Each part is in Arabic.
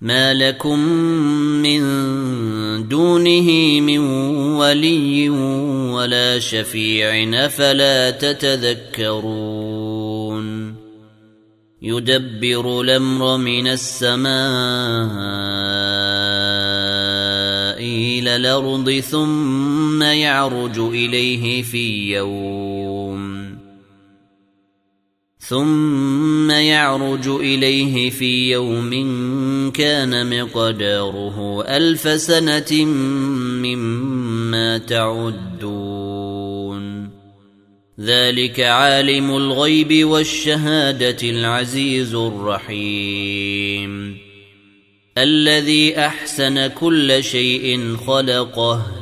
ما لكم من دونه من ولي ولا شفيع افلا تتذكرون يدبر الامر من السماء إلى الأرض ثم يعرج اليه في يوم ثم يعرج إليه في يوم كان مقداره ألف سنة مما تعدون. ذلك عالم الغيب والشهادة العزيز الرحيم. الذي أحسن كل شيء خلقه.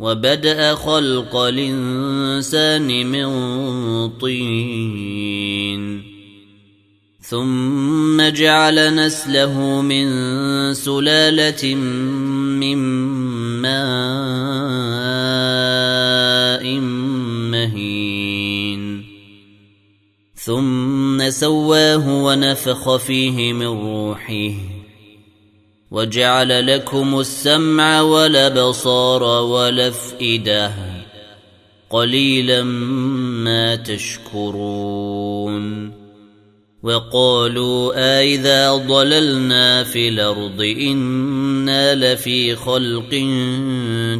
وبدأ خلق الإنسان من طين. ثم جعل نسله من سلالة من ماء مهين. ثم سواه ونفخ فيه من روحه. وجعل لكم السمع والأبصار والأفئدة قليلا ما تشكرون وقالوا أإذا ضللنا في الأرض إنا لفي خلق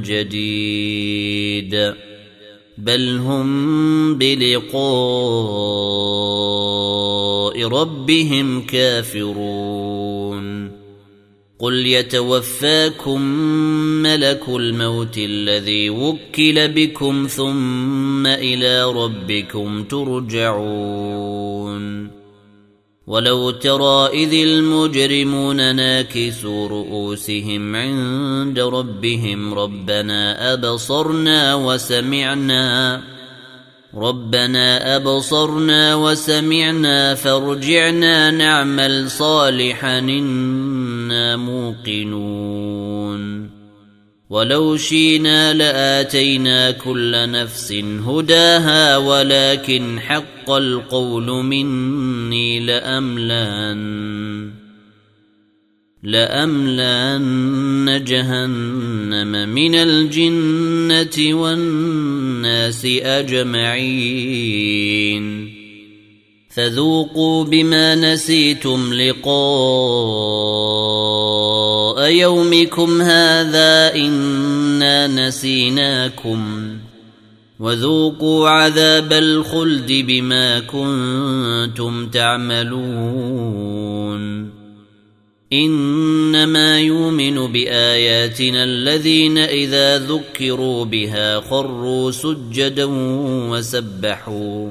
جديد بل هم بلقاء ربهم كافرون قل يتوفاكم ملك الموت الذي وكل بكم ثم إلى ربكم ترجعون ولو ترى اذ المجرمون ناكسوا رؤوسهم عند ربهم ربنا ابصرنا وسمعنا ربنا ابصرنا وسمعنا فارجعنا نعمل صالحا موقنون. ولو شينا لآتينا كل نفس هداها ولكن حق القول مني لأملأن لأملأن جهنم من الجنة والناس أجمعين. فذوقوا بما نسيتم لقاء يومكم هذا إنا نسيناكم وذوقوا عذاب الخلد بما كنتم تعملون إنما يؤمن بآياتنا الذين إذا ذكروا بها خروا سجدا وسبحوا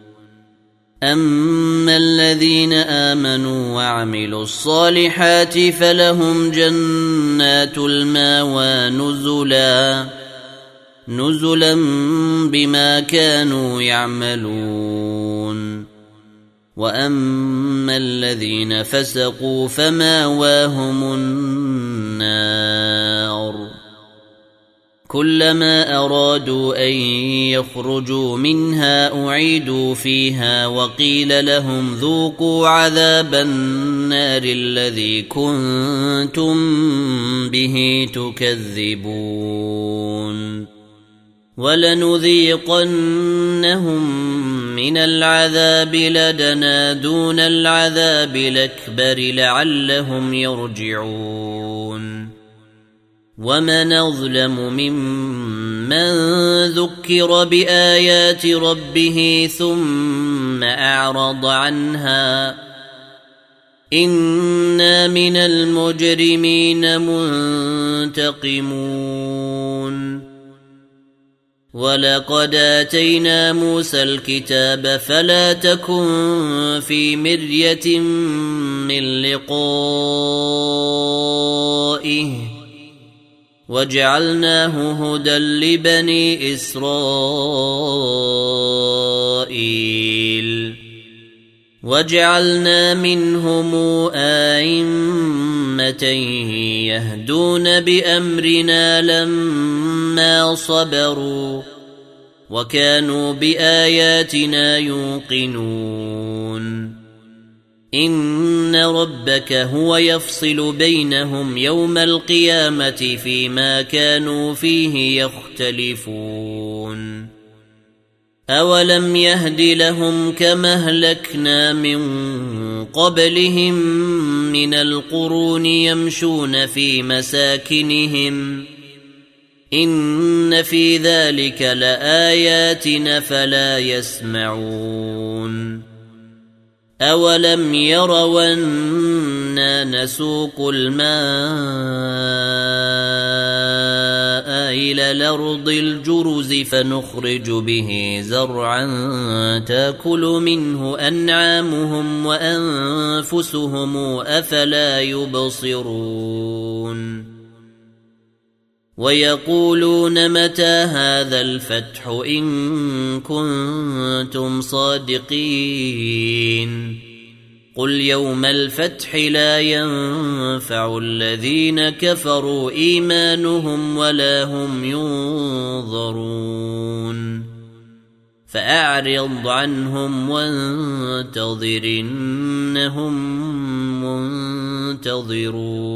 اما الذين امنوا وعملوا الصالحات فلهم جنات الماوى نزلا نزلا بما كانوا يعملون واما الذين فسقوا فماواهم النار كلما أرادوا أن يخرجوا منها أعيدوا فيها وقيل لهم ذوقوا عذاب النار الذي كنتم به تكذبون ولنذيقنهم من العذاب لدنا دون العذاب الأكبر لعلهم يرجعون ومن اظلم ممن ذكر بايات ربه ثم اعرض عنها أنا من المجرمين منتقمون ولقد اتينا موسى الكتاب فلا تكن في مريه من لقائه وجعلناه هدى لبني إسرائيل. وجعلنا منهم آئمة يهدون بأمرنا لما صبروا وكانوا بآياتنا يوقنون. ان ربك هو يفصل بينهم يوم القيامه فيما كانوا فيه يختلفون اولم يهد لهم كما اهلكنا من قبلهم من القرون يمشون في مساكنهم ان في ذلك لايات فلا يسمعون أولم يروا أنا نسوق الماء إلى الأرض الجرز فنخرج به زرعا تاكل منه أنعامهم وأنفسهم أفلا يبصرون ويقولون متى هذا الفتح إن كنتم صادقين قل يوم الفتح لا ينفع الذين كفروا إيمانهم ولا هم ينظرون فأعرض عنهم وانتظر إنهم منتظرون